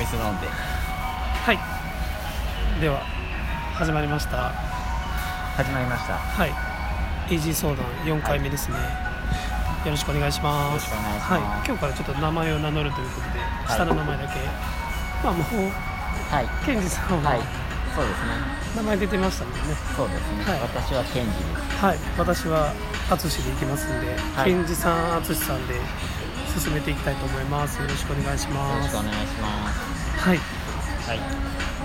メス飲んで。はい。では始まりました。始まりました。はい。イージー相談4回目ですね、よろしくお願いします。よろしくお願いします。はい、今日からちょっと名前を名乗るということで、い。下の名前だけ。まあもうはい。ケンジさんは、はい。そうですね。名前出てましたもんね。そうですね、はい。私はケンジです。はい。私は淳で行きますんで、はい。ケンジさん淳さんで進めていきたいと思います。よろしくお願いしよろますしくお願いします。はい。はい。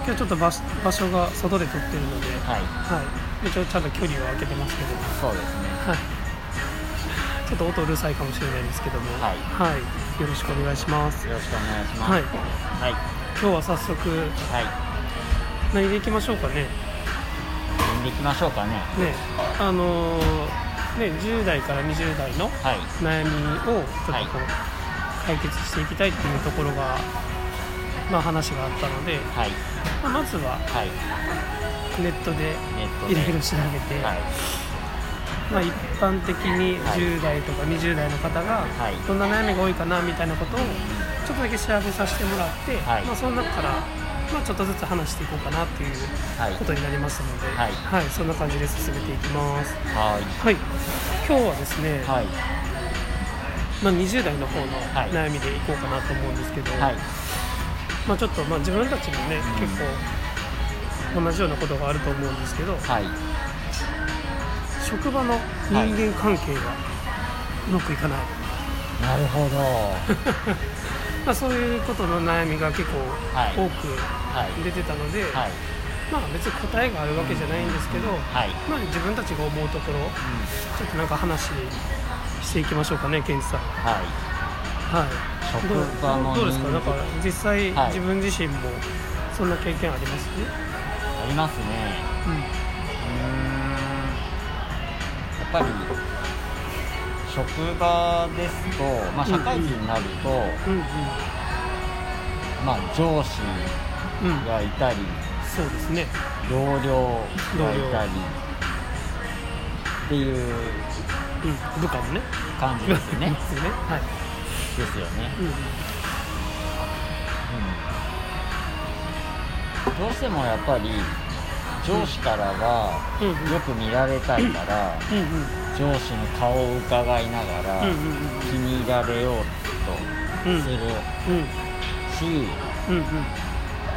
今日ちょっと場所場所が外で撮ってるので、はい。はい、一応ちゃんと距離を空けてますけど、そうですね。はい、ちょっと音うるさいかもしれないんですけども、はい。はい。よろしくお願いします。よろしくお願いします。はい、はい。今日は早速はい。何でいきましょうかね。読んでいきましょうかね。ね、あのーね10代から20代のはい。悩みをちょっとこう、解決していきたいっていうところがまあ話があったので、はい。まあまずははい。ネットでいろいろ調べて。はい。まあ、一般的にはい。10代とか20代の方がはい。どんな悩みが多いかなみたいなことをちょっとだけ調べさせてもらって、はい。まあ、その中から、まあ、ちょっとずつ話していこうかなっていうはい。ことになりますので、はい。そんな感じで進めていきます。はい。はい、今日はですね、はい。まあ、20代の方のはい。悩みでいこうかなと思うんですけど、はい。まあ、ちょっとまあ自分たちもね、うん。結構同じようなことがあると思うんですけどはい。職場の人間関係がうまくいかない。なるほど まあ、そういうことの悩みが結構はい。多くはい出てたので、はい。まあ別に答えがあるわけじゃないんですけど、はい。まあ自分たちが思うところちょっとなんか話していきましょうかねケンジさん。はい。はい。職どう場のどうですか？なんか実際、はい。自分自身もそんな経験あります？ありますね。ううーん。やっぱり職場ですと、まあ、社会人になると、んうん。まあ、上司うん。うんがいたりそうですね。同僚がいたりっていううん。部下もね。感じですねですよね。はい。ですよね、うん。うん、どうしてもやっぱり上司からはよく見られたいから、上司の顔を伺いながら、気に入られよううんとするうん。し、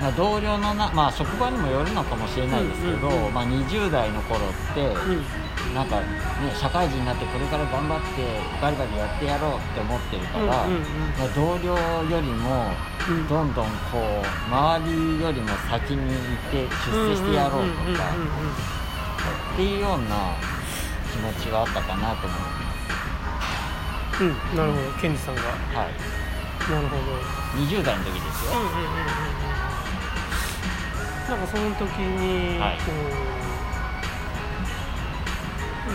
まあ、同僚のな、まあ、職場にもよるのかもしれないですけど、まあ、20代の頃って、うんなんか、ね、社会人になってこれから頑張ってバリバリやってやろうって思ってるから、うんうんうん。まあ、同僚よりもうん。どんどんこう周りよりも先にいて出世してやろうとかっていうような気持ちはあったかなと思いうん、なるほど、ケンジさんが。ます、はい、なるほど。20代の時ですよ、うんうんうんうんうん。なんかその時に、はい。こう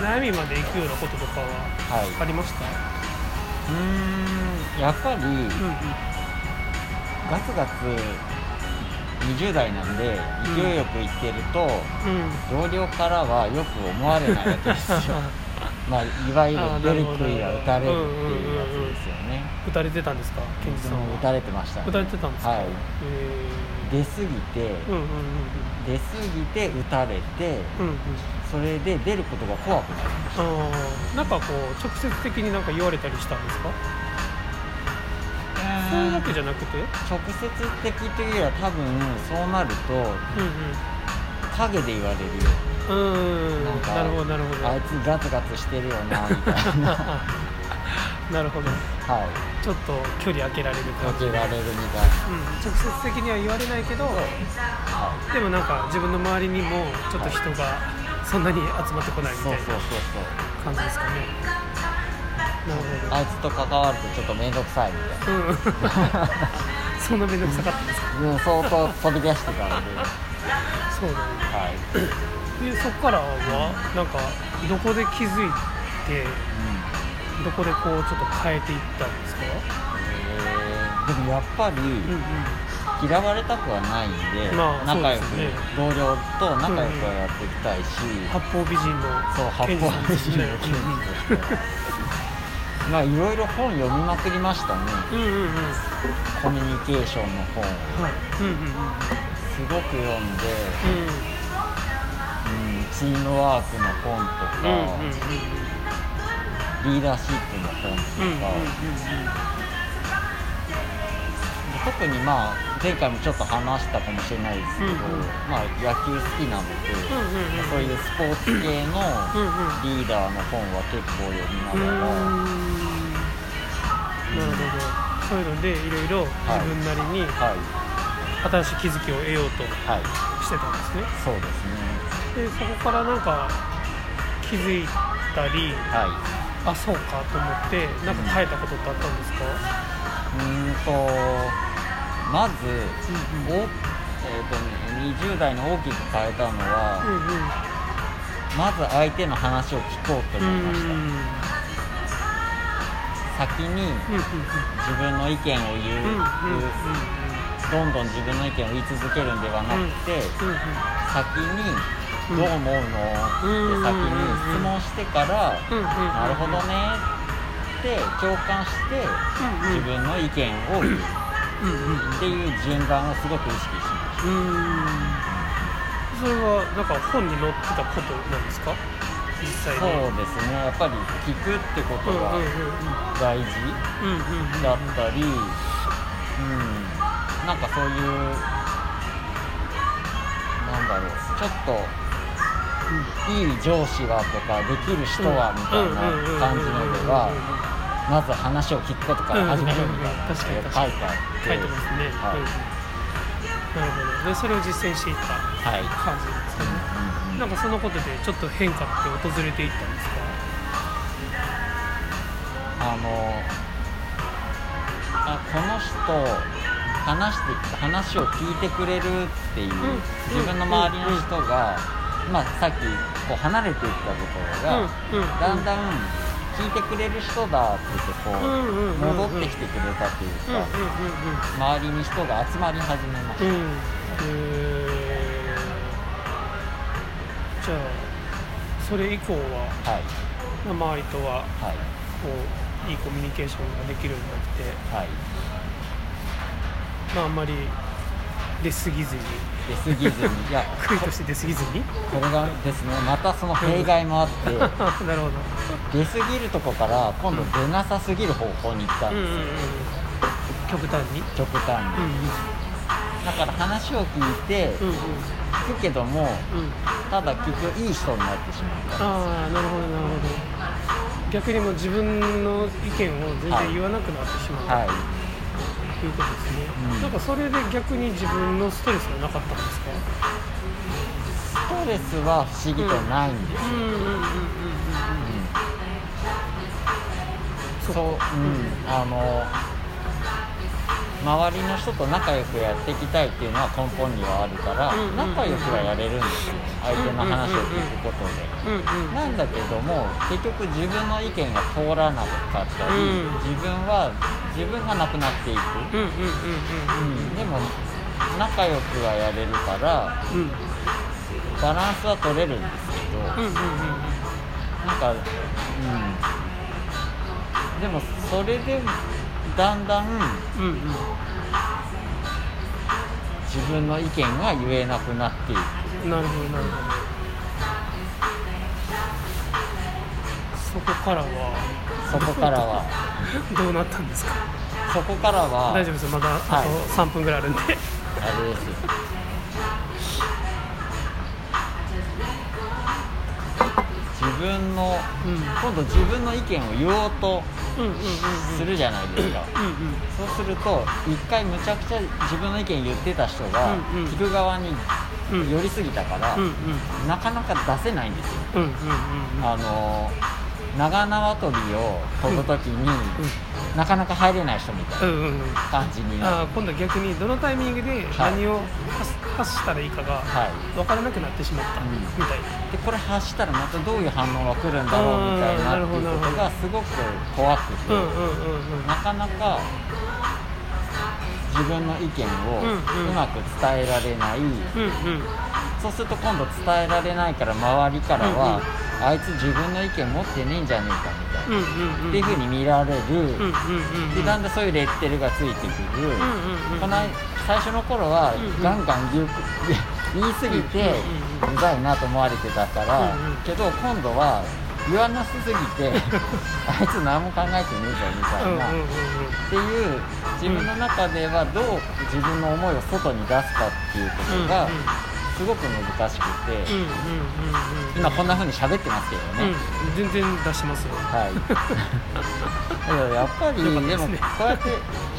悩みまで行くようなこととかははい、ありました？うーんやっぱりうんうん。ガツガツ20代なんで勢いよくいってると、うん。同僚からはよく思われないわけですよ まあいわゆるあー出るなるほど杭は打たれるっていうやつですよね打たれてたんですか、ケンジさんは？打たれてましたね打たれてたんですか？はいへ出過ぎて、ーうんうんうん出過ぎて打たれてうん。うんうん。それで出ることが怖くなりましたなんかこう直接的になんか言われたりしたんですか？そういうわけじゃなくて？直接的というよりは多分そうなるとうん陰で言われるようん。うん。なんかなるほどなるほど。あいつガツガツしてるよなみたいな。は なるほど。い。ちょっと距離空けられる感じ避けられるみたいうん、直接的には言われないけどな、はでもなんか自分の周りにもちょっと人がそんなに集まってこないい、みたいそうそうそうな感じですかね。なるそうあいつと関わるとちょっと面倒くさいみたいな。ほどうん。そんな面倒くさかったですか？うん、相当飛び出してたので、そうだね。はい、でそこからはなんかどこで気づいてうんどこでこうちょっと変えていったんですか？えー。でもやっぱりうんうん。嫌われたくはないんで、まあ仲良く、同僚と仲良くはやっていきたいし、八方美人のそう八方美人のケンジさんですね。ケンジとして。はまあいろいろ本読みまくりましたね。うんうんうん。コミュニケーションの本を。はい。うんうんうん。すごく読んで、うんうん、チームワークの本とか、うんうんうんリーダーシップの本とか、うんうんうん特にまあ前回もちょっと話したかもしれないですけど、うんうん。まあ野球好きなので、うんうんうん。そういうスポーツ系のリーダーの本は結構読みながら、なるほど。そういうのでいろいろ自分なりにはい。新しい気づきを得ようとはい。してたんですね。そうですねでそこからなんか気づいたりはい。あそうかと思ってなんか変えたことってあったんですか、うーんとまず、うんうん。おえーとね、20代の大きく変えたのは、うんうん。まず相手の話を聞こうとう思いました、ん先にうん。うん自分の意見を言う、どんどん自分の意見を言い続けるんではなくて、先に「どう思うの?」うんって先に質問してから「うんうん。なるほどね」って共感して自分の意見を言う。っていう順番をすごく意識しましうん。それはなんか本に載ってたことなんですか？実際そうですね。やっぱり聞くってことが大事だったり、うん、なんかそういうなんだろう。ちょっといい上司はとかできる人はみたいな感じのではまず話を聞くことから始めるみたいな書いてあって。書いてますね、はいうん。なるほど。でそれを実践していったはい、感じですかね。なんかそのことでちょっと変化って訪れていったんですか？あのあこの人話して話を聞いてくれるっていう、ん。自分の周りの人が、まあ、さっきこう離れていったところが、だんだん聞いてくれる人だって言ってこう、戻ってきてくれたっていうか、周りに人が集まり始めました、うん。えー。じゃあそれ以降は、はい。まあ、周りとははい。こういいコミュニケーションができるようになってはい。まああんまり出過ぎずに。出過ぎずに。いや 悔いとして出過ぎずに？これがですねまたその弊害もあって。なるほど。出過ぎるとこから今度出なさすぎる方向に行ったんですよ、うん。うんうん極端に？極端うん。に、だから話を聞いて、うんうん。聞くけどもうん。ただ結局いい人になってしまったああなるほどなるほど。逆にもう自分の意見を全然言わなくなってしまう、はいということですね、うん。なんかそれで逆に自分のストレスはなかったんですか？ストレスは不思議とないんですよ、うん。うんうんうんうん。うん。うん。そそう、うん、あの周りの人と仲良くやっていきたいっていうのは根本にはあるから、うんうん仲良くはやれるんですよ。相手の話を聞くことで、うんうん。なんだけども結局自分の意見が通らなかったり、うん。自分は自分がなくなっていく、うんうんうんうんうん。でも仲良くはやれるからうん。うんバランスは取れるんですけど、うんうんうんなんかうん。でもそれでだんだんうんうん。自分の意見が言えなくなっていく。うんなるほどなるほど。そこからは。そこからは どうなったんですか？そこからは大丈夫ですまだあはい。と3分ぐらいあるんで、あれですよ。自分のうん。今度自分の意見を言おうとするじゃないですか、うんうんそうすると一回むちゃくちゃ自分の意見言ってた人がうんうん。聞く側にうん。寄りすぎたから、うんうん。なかなか出せないんですよ。うんうんうんうん。あの長縄跳びを飛ぶ時に、なかなか入れない人みたいうんうんうん。な感じになる、あー今度は逆にどのタイミングで何を発発したらいいかがはい。分からなくなってしまったうん。みたいでこれ発したらまたどういう反応が来るんだろうみたいなっていうことがすごく怖くて、なうんうんうんうん。なかなか自分の意見をうんうん。うまく伝えられない、うんうん。そうすると今度伝えられないから周りからは、あいつ自分の意見持ってねえんじゃねえかみたいな、うんうんうんっていうふうに見られる、うんうんうんでだんだんそういうレッテルがついてくる、うんうんうんこの最初の頃はガンガン言う 言い過ぎてうざいなと思われてたから、うんうん。けど今度は言わなすぎて あいつ何も考えてねえぞみたいな、うんうんうんうん。っていう自分の中ではどう自分の思いを外に出すかっていうことがすごく難しくて、今こんな風に喋ってますけどね、うん全然出しますよ。はい。やっぱり、でもこうやって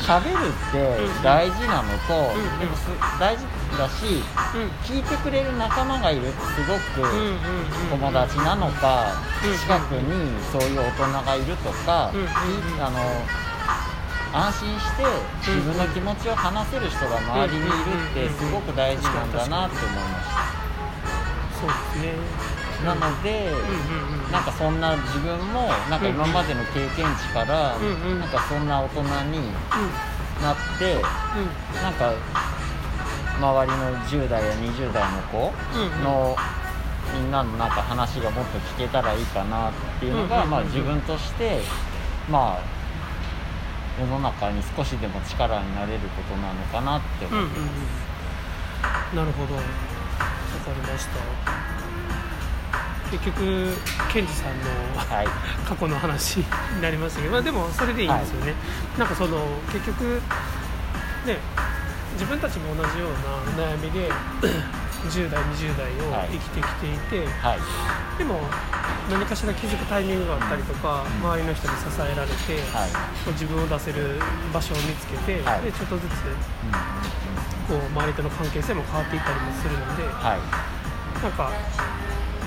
喋るって大事なのと、でもす大事だし、聞いてくれる仲間がいるってすごく友達なのか、うん近くにそういう大人がいるとか、あの安心して自分の気持ちを話せる人が周りにいるってすごく大事なんだなって思いましそうですね。た。なので、うんうんうんなんかそんな自分もなんか今までの経験値から、うんうんなんかそんな大人になって、うなんか周りの10代や20代の子んうんうん。のみんなのなんか話がもっと聞けたらいいかなっていうのが、うんうんうんうん。まあ自分としてまあ世の中に少しでも力になれることなのかなって思ってうんうんうん。なるほど。わかりました。結局ケンジさんのはい。過去の話 になりましたけど、まあ、でもそれでいいんですよね、なんかその結局ね自分たちも同じような悩みで10代20代をはい。生きてきていて、はい。でも何かしら気づくタイミングがあったりとか、うん。周りの人に支えられて、はい。こう自分を出せる場所を見つけて、はい。でちょっとずつこう周りとの関係性も変わっていったりもするので、はい。なんか、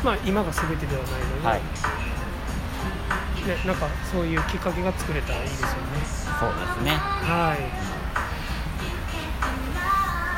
まあ、今が全てではないので、はい。ね、なんかそういうきっかけが作れたらいいですよね。そうですね。はい